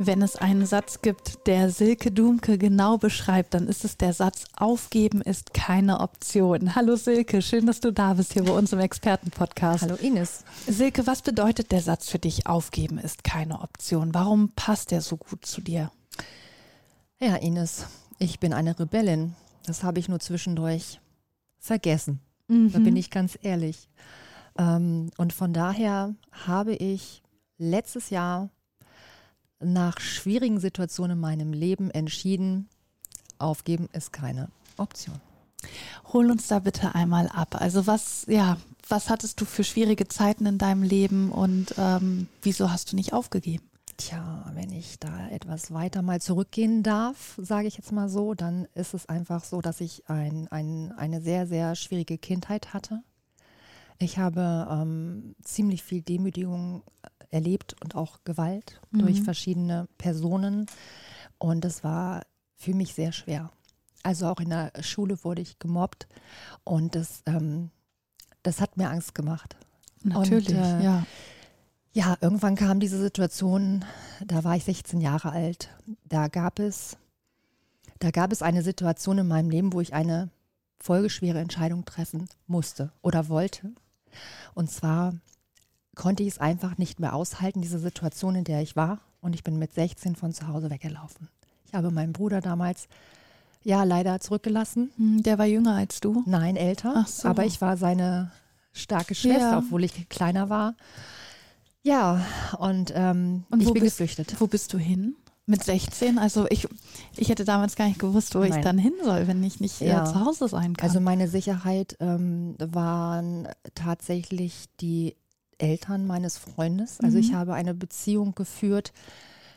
Wenn es einen Satz gibt, der Silke Dumke genau beschreibt, dann ist es der Satz, aufgeben ist keine Option. Hallo Silke, schön, dass du da bist hier bei uns im Expertenpodcast. Hallo Ines. Silke, was bedeutet der Satz für dich, aufgeben ist keine Option? Warum passt der so gut zu dir? Ja, Ines, ich bin eine Rebellin. Das habe ich nur zwischendurch vergessen. Mhm. Da bin ich ganz ehrlich. Ähm, und von daher habe ich letztes Jahr nach schwierigen Situationen in meinem Leben entschieden, aufgeben ist keine Option. Hol uns da bitte einmal ab. Also was, ja, was hattest du für schwierige Zeiten in deinem Leben und ähm, wieso hast du nicht aufgegeben? Tja, wenn ich da etwas weiter mal zurückgehen darf, sage ich jetzt mal so, dann ist es einfach so, dass ich ein, ein, eine sehr, sehr schwierige Kindheit hatte. Ich habe ähm, ziemlich viel Demütigung erlebt und auch Gewalt mhm. durch verschiedene Personen. Und es war für mich sehr schwer. Also auch in der Schule wurde ich gemobbt und das, ähm, das hat mir Angst gemacht. Natürlich, und, äh, ja. Ja, irgendwann kam diese Situation, da war ich 16 Jahre alt. Da gab es, da gab es eine Situation in meinem Leben, wo ich eine folgeschwere Entscheidung treffen musste oder wollte. Und zwar konnte ich es einfach nicht mehr aushalten, diese Situation, in der ich war. Und ich bin mit 16 von zu Hause weggelaufen. Ich habe meinen Bruder damals ja leider zurückgelassen. Hm, der war jünger als du? Nein, älter. So. Aber ich war seine starke Schwester, ja. obwohl ich kleiner war. Ja, und, ähm, und ich bin bist, geflüchtet. Wo bist du hin? Mit 16? Also ich, ich hätte damals gar nicht gewusst, wo Nein. ich dann hin soll, wenn ich nicht ja. zu Hause sein kann. Also meine Sicherheit ähm, waren tatsächlich die Eltern meines Freundes. Also mhm. ich habe eine Beziehung geführt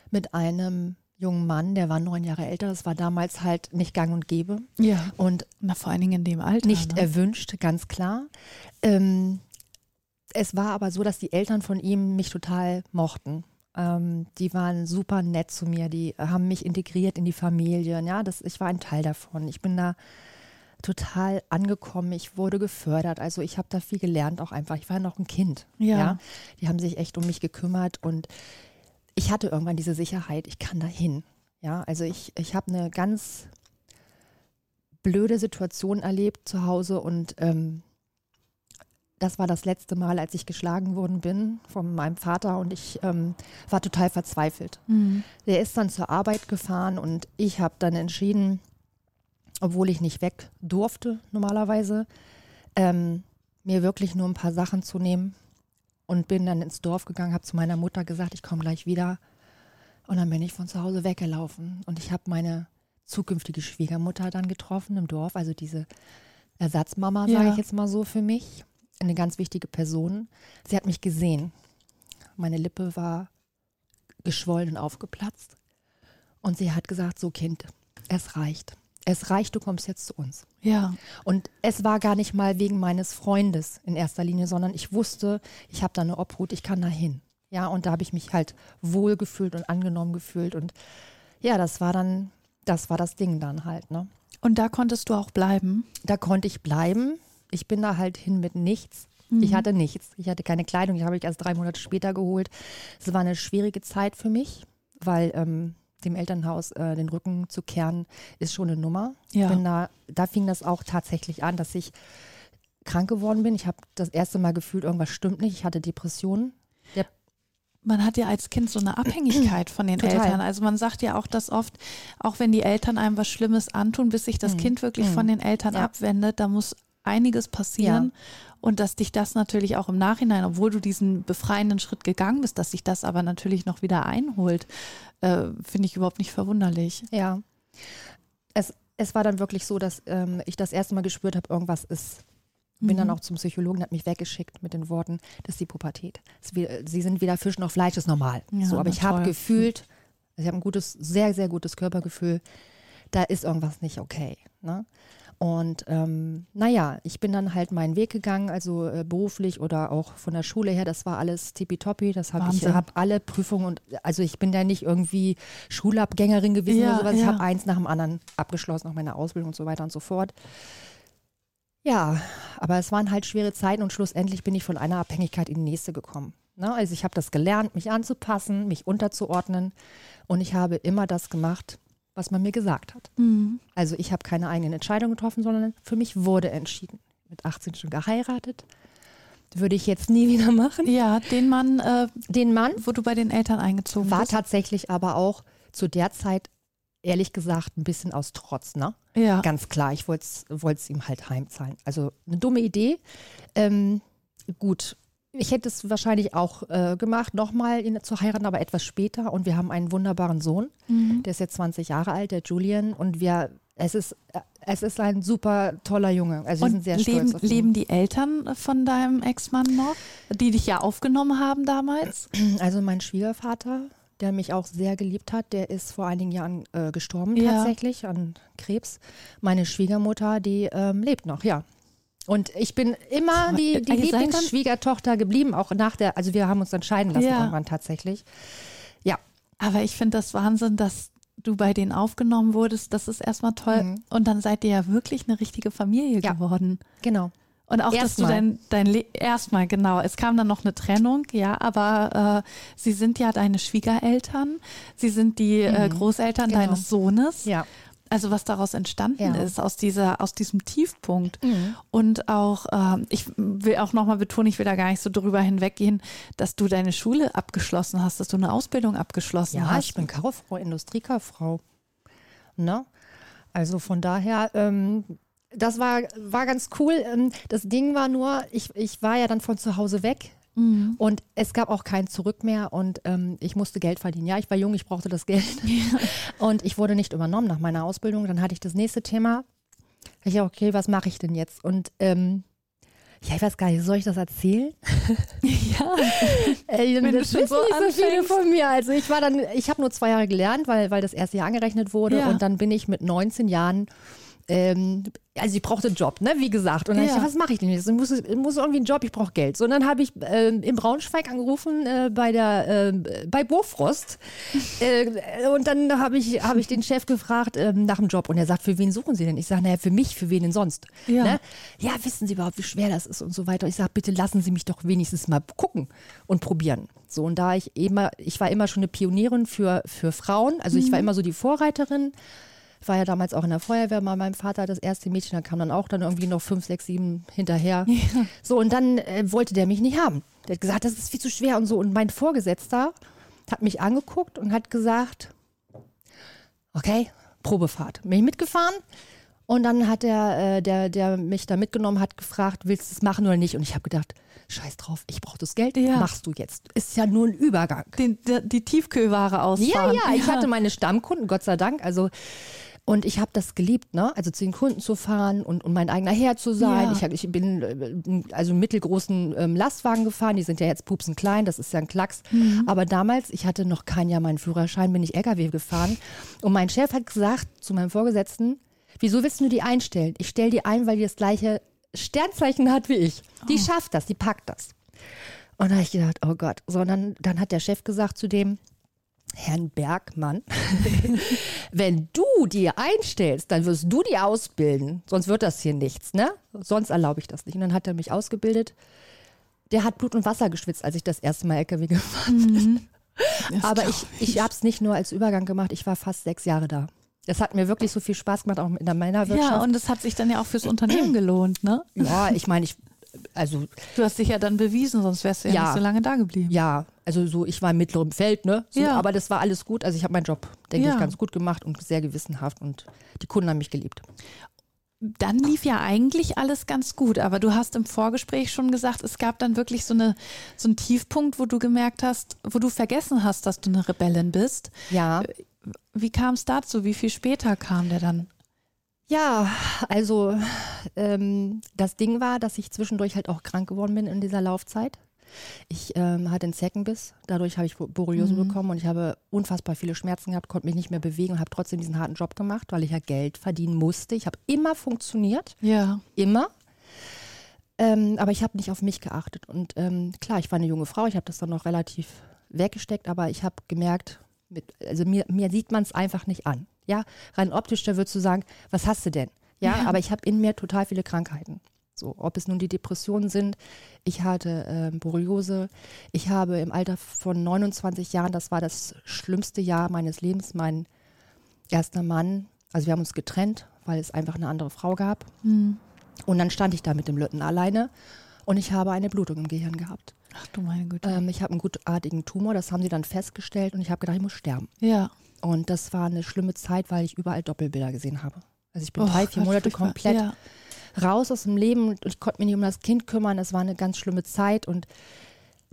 mit einem jungen Mann, der war neun Jahre älter. Das war damals halt nicht gang und gäbe. Ja. Und Na, vor allen Dingen in dem Alter. Nicht ne? erwünscht, ganz klar. Ähm, es war aber so, dass die Eltern von ihm mich total mochten. Ähm, die waren super nett zu mir, die haben mich integriert in die Familie. Ja, das, ich war ein Teil davon. Ich bin da total angekommen. Ich wurde gefördert. Also ich habe da viel gelernt auch einfach. Ich war noch ein Kind. Ja. ja. Die haben sich echt um mich gekümmert und ich hatte irgendwann diese Sicherheit, ich kann da hin. Ja, also ich, ich habe eine ganz blöde Situation erlebt zu Hause und ähm, das war das letzte Mal, als ich geschlagen worden bin von meinem Vater und ich ähm, war total verzweifelt. Mhm. Der ist dann zur Arbeit gefahren und ich habe dann entschieden, obwohl ich nicht weg durfte normalerweise, ähm, mir wirklich nur ein paar Sachen zu nehmen und bin dann ins Dorf gegangen, habe zu meiner Mutter gesagt, ich komme gleich wieder. Und dann bin ich von zu Hause weggelaufen und ich habe meine zukünftige Schwiegermutter dann getroffen im Dorf, also diese Ersatzmama, ja. sage ich jetzt mal so für mich, eine ganz wichtige Person. Sie hat mich gesehen. Meine Lippe war geschwollen und aufgeplatzt. Und sie hat gesagt, so Kind, es reicht es reicht, du kommst jetzt zu uns. Ja. Und es war gar nicht mal wegen meines Freundes in erster Linie, sondern ich wusste, ich habe da eine Obhut, ich kann da hin. Ja, und da habe ich mich halt wohl gefühlt und angenommen gefühlt. Und ja, das war dann, das war das Ding dann halt, ne? Und da konntest du auch bleiben? Da konnte ich bleiben. Ich bin da halt hin mit nichts. Mhm. Ich hatte nichts. Ich hatte keine Kleidung. Die habe ich erst drei Monate später geholt. Es war eine schwierige Zeit für mich, weil ähm, dem Elternhaus äh, den Rücken zu kehren, ist schon eine Nummer. Ja. Da, da fing das auch tatsächlich an, dass ich krank geworden bin. Ich habe das erste Mal gefühlt, irgendwas stimmt nicht. Ich hatte Depressionen. Der man hat ja als Kind so eine Abhängigkeit von den Total. Eltern. Also man sagt ja auch, dass oft, auch wenn die Eltern einem was Schlimmes antun, bis sich das mhm. Kind wirklich mhm. von den Eltern ja. abwendet, da muss einiges passieren. Ja. Und dass dich das natürlich auch im Nachhinein, obwohl du diesen befreienden Schritt gegangen bist, dass sich das aber natürlich noch wieder einholt, äh, finde ich überhaupt nicht verwunderlich. Ja. Es, es war dann wirklich so, dass ähm, ich das erste Mal gespürt habe, irgendwas ist. Bin mhm. dann auch zum Psychologen, hat mich weggeschickt mit den Worten, das ist die Pubertät. Sie sind weder Fisch noch Fleisch, ist normal. Ja, so, aber ich habe gefühlt, also ich habe ein gutes, sehr, sehr gutes Körpergefühl, da ist irgendwas nicht okay. Ne? Und ähm, naja, ich bin dann halt meinen Weg gegangen, also äh, beruflich oder auch von der Schule her. Das war alles tippitoppi. Das habe ich habe alle Prüfungen und also ich bin da nicht irgendwie Schulabgängerin gewesen ja, oder sowas. Ja. Ich habe eins nach dem anderen abgeschlossen, auch meine Ausbildung und so weiter und so fort. Ja, aber es waren halt schwere Zeiten und schlussendlich bin ich von einer Abhängigkeit in die nächste gekommen. Ne? Also ich habe das gelernt, mich anzupassen, mich unterzuordnen und ich habe immer das gemacht, was man mir gesagt hat. Mhm. Also ich habe keine eigenen Entscheidungen getroffen, sondern für mich wurde entschieden. Mit 18 schon geheiratet. Würde ich jetzt nie wieder machen. Ja, den Mann, äh, den Mann, wo du bei den Eltern eingezogen war bist. War tatsächlich aber auch zu der Zeit, ehrlich gesagt, ein bisschen aus Trotz, ne? Ja. Ganz klar, ich wollte es ihm halt heimzahlen. Also eine dumme Idee. Ähm, gut, ich hätte es wahrscheinlich auch äh, gemacht, nochmal ihn zu heiraten, aber etwas später. Und wir haben einen wunderbaren Sohn, mhm. der ist jetzt 20 Jahre alt, der Julian. Und wir, es ist, es ist ein super toller Junge. Also wir sind sehr leben, stolz auf ihn. Leben die Eltern von deinem Ex-Mann noch, die dich ja aufgenommen haben damals? Also mein Schwiegervater, der mich auch sehr geliebt hat, der ist vor einigen Jahren äh, gestorben ja. tatsächlich an Krebs. Meine Schwiegermutter, die ähm, lebt noch, ja. Und ich bin immer die, die Lieblingsschwiegertochter geblieben, auch nach der, also wir haben uns entscheiden lassen ja. irgendwann tatsächlich. Ja. Aber ich finde das Wahnsinn, dass du bei denen aufgenommen wurdest. Das ist erstmal toll. Mhm. Und dann seid ihr ja wirklich eine richtige Familie ja. geworden. Genau. Und auch, dass du dein, dein Le erstmal, genau, es kam dann noch eine Trennung, ja, aber äh, sie sind ja deine Schwiegereltern, sie sind die äh, mhm. äh, Großeltern genau. deines Sohnes. Ja also was daraus entstanden ja. ist, aus dieser, aus diesem Tiefpunkt. Mhm. Und auch, äh, ich will auch nochmal betonen, ich will da gar nicht so drüber hinweggehen, dass du deine Schule abgeschlossen hast, dass du eine Ausbildung abgeschlossen ja, hast. Ja, ich bin Kauffrau, Industriekauffrau. Ne? Also von daher, ähm, das war, war ganz cool. Ähm, das Ding war nur, ich, ich war ja dann von zu Hause weg Mhm. Und es gab auch kein Zurück mehr und ähm, ich musste Geld verdienen. Ja, ich war jung, ich brauchte das Geld. Ja. Und ich wurde nicht übernommen nach meiner Ausbildung. Dann hatte ich das nächste Thema. Ich dachte, okay, was mache ich denn jetzt? Und ähm, ja, ich weiß gar nicht, soll ich das erzählen? Ja. Ey, Wenn das wissen so nicht so viele von mir. Also ich war dann, ich habe nur zwei Jahre gelernt, weil, weil das erste Jahr angerechnet wurde. Ja. Und dann bin ich mit 19 Jahren ähm, also ich brauchte einen Job, ne, wie gesagt. Und dann ja. dachte ich, was mache ich denn jetzt? Ich muss, ich muss irgendwie einen Job, ich brauche Geld. So, und dann habe ich äh, in Braunschweig angerufen äh, bei der äh, bei Bofrost. Äh, und dann habe ich, hab ich den Chef gefragt ähm, nach dem Job. Und er sagt, für wen suchen Sie denn? Ich sage, naja, für mich, für wen denn sonst? Ja. Ne? ja, wissen Sie überhaupt, wie schwer das ist und so weiter. Ich sage, bitte lassen Sie mich doch wenigstens mal gucken und probieren. So, und da ich immer, ich war immer schon eine Pionierin für, für Frauen, also ich war mhm. immer so die Vorreiterin. Ich war ja damals auch in der Feuerwehr bei meinem Vater, das erste Mädchen, da kam dann auch dann irgendwie noch fünf, sechs, sieben hinterher. Ja. So, und dann äh, wollte der mich nicht haben. Der hat gesagt, das ist viel zu schwer und so. Und mein Vorgesetzter hat mich angeguckt und hat gesagt, okay, Probefahrt. Bin ich mitgefahren? Und dann hat der, äh, der, der mich da mitgenommen hat, gefragt, willst du es machen oder nicht? Und ich habe gedacht, scheiß drauf, ich brauche das Geld, ja. machst du jetzt. Ist ja nur ein Übergang. Den, die, die Tiefkühlware ausfahren. Ja, ja, ich hatte meine Stammkunden, Gott sei Dank. Also und ich habe das geliebt, ne? Also zu den Kunden zu fahren und, und mein eigener Herr zu sein. Ja. Ich, hab, ich bin äh, also einen mittelgroßen ähm, Lastwagen gefahren, die sind ja jetzt pupsen klein, das ist ja ein Klacks. Mhm. Aber damals, ich hatte noch kein Jahr meinen Führerschein, bin ich LKW gefahren. Und mein Chef hat gesagt zu meinem Vorgesetzten, wieso willst du die einstellen? Ich stelle die ein, weil die das gleiche Sternzeichen hat wie ich. Die oh. schafft das, die packt das. Und da habe ich gedacht, oh Gott. So, und dann, dann hat der Chef gesagt zu dem, Herrn Bergmann, wenn du die einstellst, dann wirst du die ausbilden. Sonst wird das hier nichts, ne? Sonst erlaube ich das nicht. Und dann hat er mich ausgebildet. Der hat Blut und Wasser geschwitzt, als ich das erste Mal LKW gefahren bin. Mhm. Aber ich, ich habe es nicht nur als Übergang gemacht, ich war fast sechs Jahre da. Das hat mir wirklich so viel Spaß gemacht, auch in der Männerwirtschaft. Ja, und es hat sich dann ja auch fürs Unternehmen gelohnt, ne? Ja, ich meine, ich also du hast dich ja dann bewiesen, sonst wärst du ja, ja, nicht so lange da geblieben. Ja, also so ich war im mittleren Feld, ne? So, ja. Aber das war alles gut. Also ich habe meinen Job, denke ja. ich, ganz gut gemacht und sehr gewissenhaft und die Kunden haben mich geliebt. Dann lief ja eigentlich alles ganz gut, aber du hast im Vorgespräch schon gesagt, es gab dann wirklich so, eine, so einen Tiefpunkt, wo du gemerkt hast, wo du vergessen hast, dass du eine Rebellin bist. Ja. Wie kam es dazu? Wie viel später kam der dann? Ja, also ähm, das Ding war, dass ich zwischendurch halt auch krank geworden bin in dieser Laufzeit. Ich ähm, hatte einen Zeckenbiss, dadurch habe ich Borreliose Mhm. bekommen und ich habe unfassbar viele Schmerzen gehabt, konnte mich nicht mehr bewegen und habe trotzdem diesen harten Job gemacht, weil ich ja Geld verdienen musste. Ich habe immer funktioniert, Ja. immer. Ähm, aber ich habe nicht auf mich geachtet. Und ähm, klar, ich war eine junge Frau, ich habe das dann noch relativ weggesteckt, aber ich habe gemerkt, mit, also mir, mir sieht man es einfach nicht an. Ja, rein optisch, da würdest du sagen, was hast du denn? Ja, Ja. aber ich habe in mir total viele Krankheiten. So, ob es nun die Depressionen sind, ich hatte ähm, Borreliose, ich habe im Alter von 29 Jahren, das war das schlimmste Jahr meines Lebens, mein erster Mann, also wir haben uns getrennt, weil es einfach eine andere Frau gab. Hm. Und dann stand ich da mit dem Lütten alleine und ich habe eine Blutung im Gehirn gehabt. Ach du meine Güte. Ähm, ich habe einen gutartigen Tumor, das haben sie dann festgestellt und ich habe gedacht, ich muss sterben. ja. Und das war eine schlimme Zeit, weil ich überall Doppelbilder gesehen habe. Also ich bin Oh drei, vier Monate komplett Ja. Raus aus dem Leben und ich konnte mich nicht um das Kind kümmern. Das war eine ganz schlimme Zeit und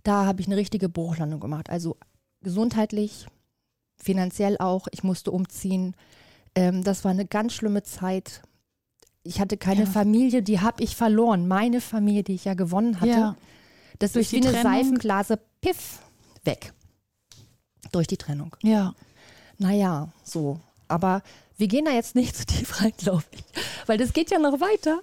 da habe ich eine richtige Bruchlandung gemacht. Also gesundheitlich, finanziell auch. Ich musste umziehen. Ähm, das war eine ganz schlimme Zeit. Ich hatte keine Ja. Familie, die habe ich verloren. Meine Familie, die ich ja gewonnen hatte. Ja. Das Durch ist wie die eine Trennung? Seifenblase, piff, weg. Durch die Trennung. Ja. Naja, so. Aber wir gehen da jetzt nicht zu tief rein, glaube ich. Weil das geht ja noch weiter.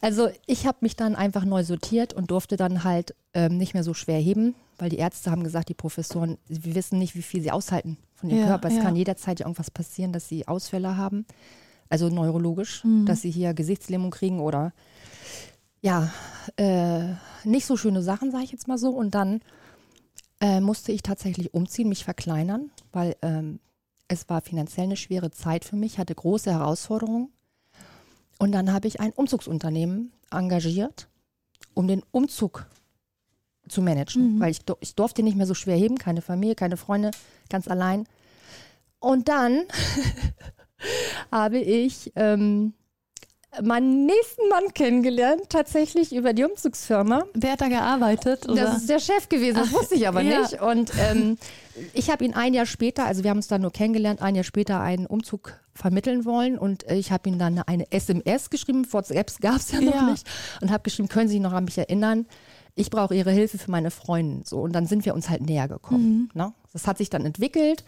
Also ich habe mich dann einfach neu sortiert und durfte dann halt ähm, nicht mehr so schwer heben, weil die Ärzte haben gesagt, die Professoren, wir wissen nicht, wie viel sie aushalten von ihrem Ja, Körper. Es ja. kann jederzeit ja irgendwas passieren, dass sie Ausfälle haben. Also neurologisch, Mhm. dass sie hier Gesichtslähmung kriegen oder ja, äh, nicht so schöne Sachen, sage ich jetzt mal so. Und dann äh, musste ich tatsächlich umziehen, mich verkleinern, weil ähm, es war finanziell eine schwere Zeit für mich, hatte große Herausforderungen. Und dann habe ich ein Umzugsunternehmen engagiert, um den Umzug zu managen, Mhm. weil ich, ich durfte nicht mehr so schwer heben, keine Familie, keine Freunde, ganz allein. Und dann habe ich ähm, meinen nächsten Mann kennengelernt, tatsächlich über die Umzugsfirma. Wer hat da gearbeitet? Oder? Das ist der Chef gewesen, das wusste ich aber ja. nicht. Und ähm, ich habe ihn ein Jahr später, also wir haben uns dann nur kennengelernt, ein Jahr später einen Umzug vermitteln wollen und äh, ich habe ihm dann eine SMS geschrieben, WhatsApp gab es ja noch Ja. nicht und habe geschrieben, können Sie sich noch an mich erinnern? Ich brauche Ihre Hilfe für meine Freundin. So und dann sind wir uns halt näher gekommen. Ne? Das hat sich dann entwickelt.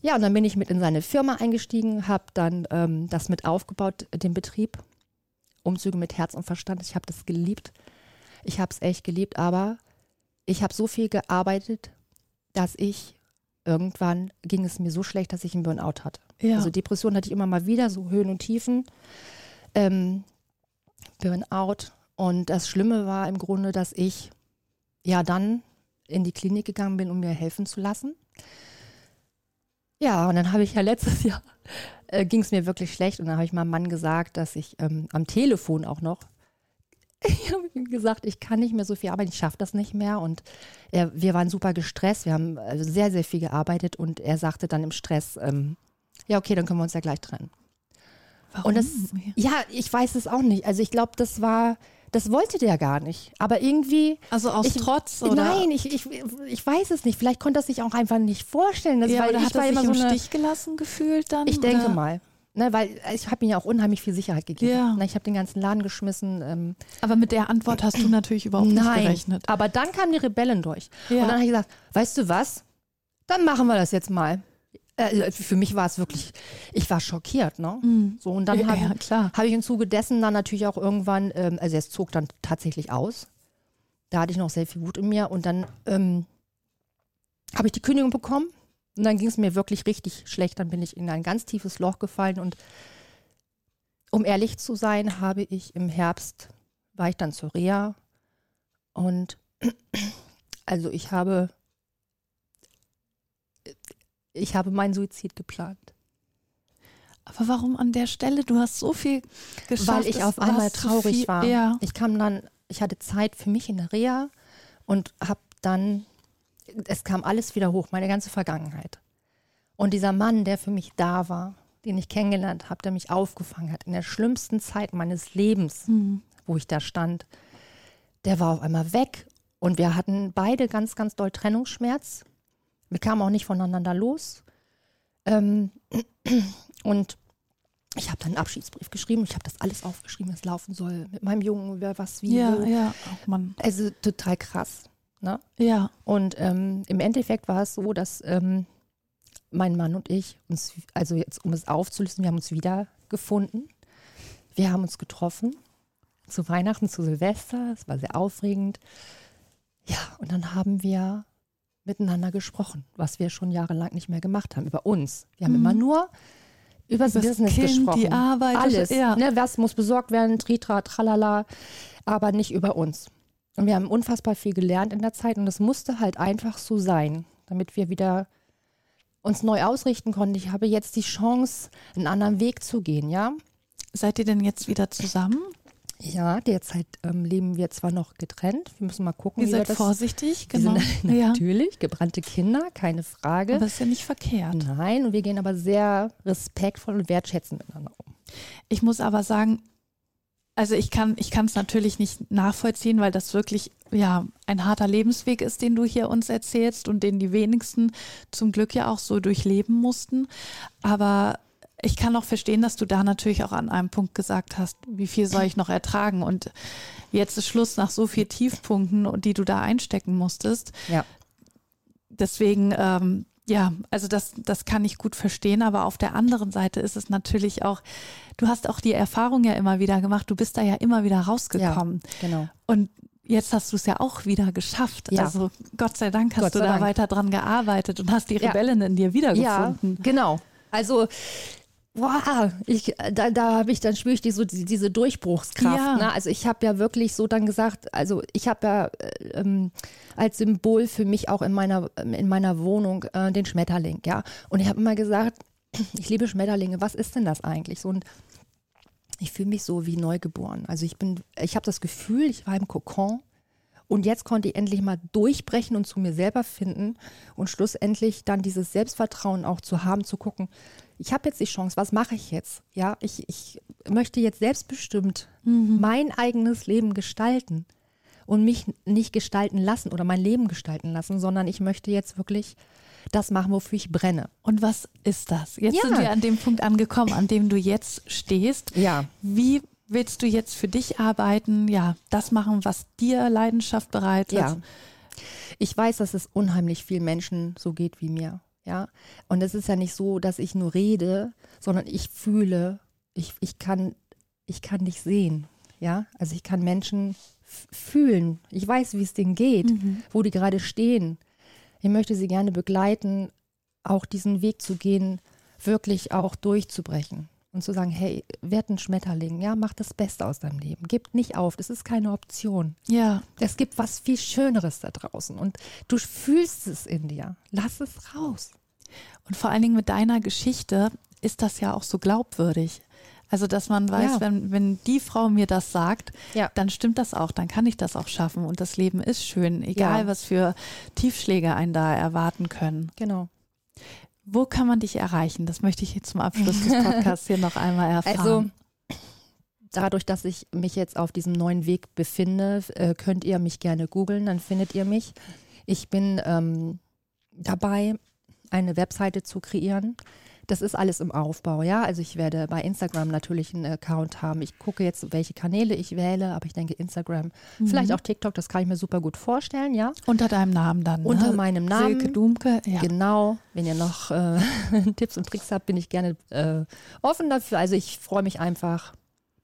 Ja, und dann bin ich mit in seine Firma eingestiegen, habe dann ähm, das mit aufgebaut, den Betrieb. Umzüge mit Herz und Verstand. Ich habe das geliebt. Ich habe es echt geliebt, aber ich habe so viel gearbeitet, dass ich irgendwann ging es mir so schlecht, dass ich einen Burnout hatte. Ja. Also Depression hatte ich immer mal wieder, so Höhen und Tiefen. Ähm, Burnout. Und das Schlimme war im Grunde, dass ich ja dann in die Klinik gegangen bin, um mir helfen zu lassen. Ja, und dann habe ich ja letztes Jahr, äh, ging es mir wirklich schlecht und dann habe ich meinem Mann gesagt, dass ich ähm, am Telefon auch noch, ich habe ihm gesagt, ich kann nicht mehr so viel arbeiten, ich schaffe das nicht mehr und er, wir waren super gestresst, wir haben also sehr, sehr viel gearbeitet und er sagte dann im Stress, ähm, ja okay, dann können wir uns ja gleich trennen. Warum? Und das, ja, ich weiß es auch nicht. Also ich glaube, das war, das wollte der gar nicht. Aber irgendwie. also aus ich, Trotz oder? Nein, ich, ich, ich weiß es nicht. Vielleicht konnte er sich auch einfach nicht vorstellen. Das ja, weil oder hat war er sich immer im so Stich gelassen gefühlt dann? Ich denke oder? mal. Ne, weil ich habe ihm ja auch unheimlich viel Sicherheit gegeben. Ja. Ne, ich habe den ganzen Laden geschmissen. Ähm, Aber mit der Antwort hast du natürlich überhaupt nicht nein, gerechnet. aber dann kamen die Rebellen durch. Ja. Und dann habe ich gesagt, weißt du was? Dann machen wir das jetzt mal. Äh, für mich war es wirklich, ich war schockiert, ne? So, und dann Mhm. Habe ja, klar. habe ich im Zuge dessen dann natürlich auch irgendwann, ähm, also es zog dann tatsächlich aus. Da hatte ich noch sehr viel Wut in mir und dann ähm, habe ich die Kündigung bekommen und dann ging es mir wirklich richtig schlecht. Dann bin ich in ein ganz tiefes Loch gefallen und um ehrlich zu sein, habe ich im Herbst, war ich dann zur Reha und also ich habe, ich habe meinen Suizid geplant. Aber warum an der Stelle? Du hast so viel geschafft. Weil ich auf einmal traurig war. Ja. Ich kam dann, ich hatte Zeit für mich in der Reha und habe dann, es kam alles wieder hoch, meine ganze Vergangenheit. Und dieser Mann, der für mich da war, den ich kennengelernt habe, der mich aufgefangen hat in der schlimmsten Zeit meines Lebens, Hm. wo ich da stand, der war auf einmal weg. Und wir hatten beide ganz, ganz doll Trennungsschmerz. Wir kamen auch nicht voneinander los. Ähm, und ich habe dann einen Abschiedsbrief geschrieben. Ich habe das alles aufgeschrieben, was laufen soll. Mit meinem Jungen, wer was wie. Ja, wo. ja. Ach Mann. Also total krass. Ne? Ja. Und ähm, im Endeffekt war es so, dass ähm, mein Mann und ich uns, also jetzt um es aufzulösen, wir haben uns wiedergefunden. Wir haben uns getroffen zu Weihnachten, zu Silvester. Es war sehr aufregend. Ja, und dann haben wir miteinander gesprochen, was wir schon jahrelang nicht mehr gemacht haben, über uns. Wir haben Mhm. immer nur über das Business Kind, gesprochen. die Arbeit, Alles. ja. Ne, was muss besorgt werden, Tritra, tralala, aber nicht über uns. Und wir haben unfassbar viel gelernt in der Zeit und das musste halt einfach so sein, damit wir wieder uns neu ausrichten konnten. Ich habe jetzt die Chance, einen anderen Weg zu gehen, ja. Seid ihr denn jetzt wieder zusammen? Ja, derzeit ähm, leben wir zwar noch getrennt. Wir müssen mal gucken, Ihr wie wir seid das. vorsichtig, Wir genau. sind ja. natürlich gebrannte Kinder, keine Frage. Aber ist ja nicht verkehrt. Nein, und wir gehen aber sehr respektvoll und wertschätzend miteinander um. Ich muss aber sagen, also ich kann ich kann es natürlich nicht nachvollziehen, weil das wirklich ja ein harter Lebensweg ist, den du hier uns erzählst und den die wenigsten zum Glück ja auch so durchleben mussten. Aber ich kann auch verstehen, dass du da natürlich auch an einem Punkt gesagt hast, wie viel soll ich noch ertragen? Und jetzt ist Schluss nach so vielen Tiefpunkten, die du da einstecken musstest. Ja. Deswegen, ähm, ja, also das, das kann ich gut verstehen, aber auf der anderen Seite ist es natürlich auch, du hast auch die Erfahrung ja immer wieder gemacht, du bist da ja immer wieder rausgekommen. Genau. Und jetzt hast du es ja auch wieder geschafft. Ja. Also Gott sei Dank hast Gott du da Dank. weiter dran gearbeitet und hast die Ja. Rebellin in dir wiedergefunden. Ja, genau. Also, boah, ich, da, da habe ich, dann spüre ich die, so, die, diese Durchbruchskraft. Ja. Ne? Also ich habe ja wirklich so dann gesagt, also ich habe ja äh, ähm, als Symbol für mich auch in meiner, in meiner Wohnung äh, den Schmetterling, ja. Und ich habe immer gesagt, ich liebe Schmetterlinge, was ist denn das eigentlich? So und ich fühle mich so wie neugeboren. Also ich bin, ich habe das Gefühl, ich war im Kokon und jetzt konnte ich endlich mal durchbrechen und zu mir selber finden und schlussendlich dann dieses Selbstvertrauen auch zu haben, zu gucken, ich habe jetzt die Chance, was mache ich jetzt? Ja, ich, ich möchte jetzt selbstbestimmt mein eigenes Leben gestalten und mich nicht gestalten lassen oder mein Leben gestalten lassen, sondern ich möchte jetzt wirklich das machen, wofür ich brenne. Und was ist das? Jetzt Ja. sind wir an dem Punkt angekommen, an dem du jetzt stehst. Ja. Wie willst du jetzt für dich arbeiten? Ja, das machen, was dir Leidenschaft bereitet. Ja. Ich weiß, dass es unheimlich vielen Menschen so geht wie mir. Ja. Und es ist ja nicht so, dass ich nur rede, sondern ich fühle, ich, ich kann, ich kann dich sehen. Ja. Also ich kann Menschen fühlen. Ich weiß, wie es denen geht, wo die gerade stehen. Ich möchte sie gerne begleiten, auch diesen Weg zu gehen, wirklich auch durchzubrechen und zu sagen, hey, werd ein Schmetterling, ja, mach das Beste aus deinem Leben. Gib nicht auf, das ist keine Option. Ja, Es gibt was viel Schöneres da draußen und du fühlst es in dir. Lass es raus. und vor allen Dingen mit deiner Geschichte ist das ja auch so glaubwürdig. Also, dass man weiß, Ja. wenn, wenn die Frau mir das sagt, Ja. dann stimmt das auch, dann kann ich das auch schaffen und das Leben ist schön, egal Ja. was für Tiefschläge einen da erwarten können. Genau. Wo kann man dich erreichen? Das möchte ich jetzt zum Abschluss des Podcasts hier noch einmal erfahren. Also dadurch, dass ich mich jetzt auf diesem neuen Weg befinde, äh, könnt ihr mich gerne googeln, dann findet ihr mich. Ich bin ähm, dabei, eine Webseite zu kreieren. Das ist alles im Aufbau, ja. Also ich werde bei Instagram natürlich einen Account haben. Ich gucke jetzt, welche Kanäle ich wähle, aber ich denke Instagram, vielleicht auch TikTok, das kann ich mir super gut vorstellen, ja. unter deinem Namen dann. Unter ne? meinem Namen. Silke Dumke. Ja. Genau. Wenn ihr noch äh, Tipps und Tricks habt, bin ich gerne äh, offen dafür. Also ich freue mich einfach.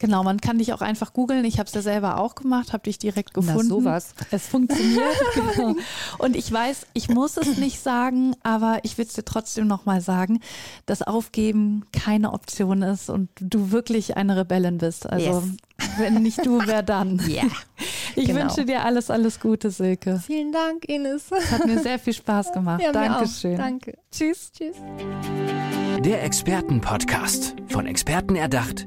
Genau, man kann dich auch einfach googeln. Ich habe es ja selber auch gemacht, habe dich direkt Na, gefunden. sowas. Es funktioniert. genau. Und ich weiß, ich muss es nicht sagen, aber ich will es dir trotzdem nochmal sagen, dass Aufgeben keine Option ist und du wirklich eine Rebellin bist. Also wenn nicht du, wer dann? Ja. Ich genau. wünsche dir alles, alles Gute, Silke. Vielen Dank, Ines. Hat mir sehr viel Spaß gemacht. Ja, mir auch. Dankeschön. Danke. Tschüss. Tschüss. Der Expertenpodcast. Von Experten erdacht,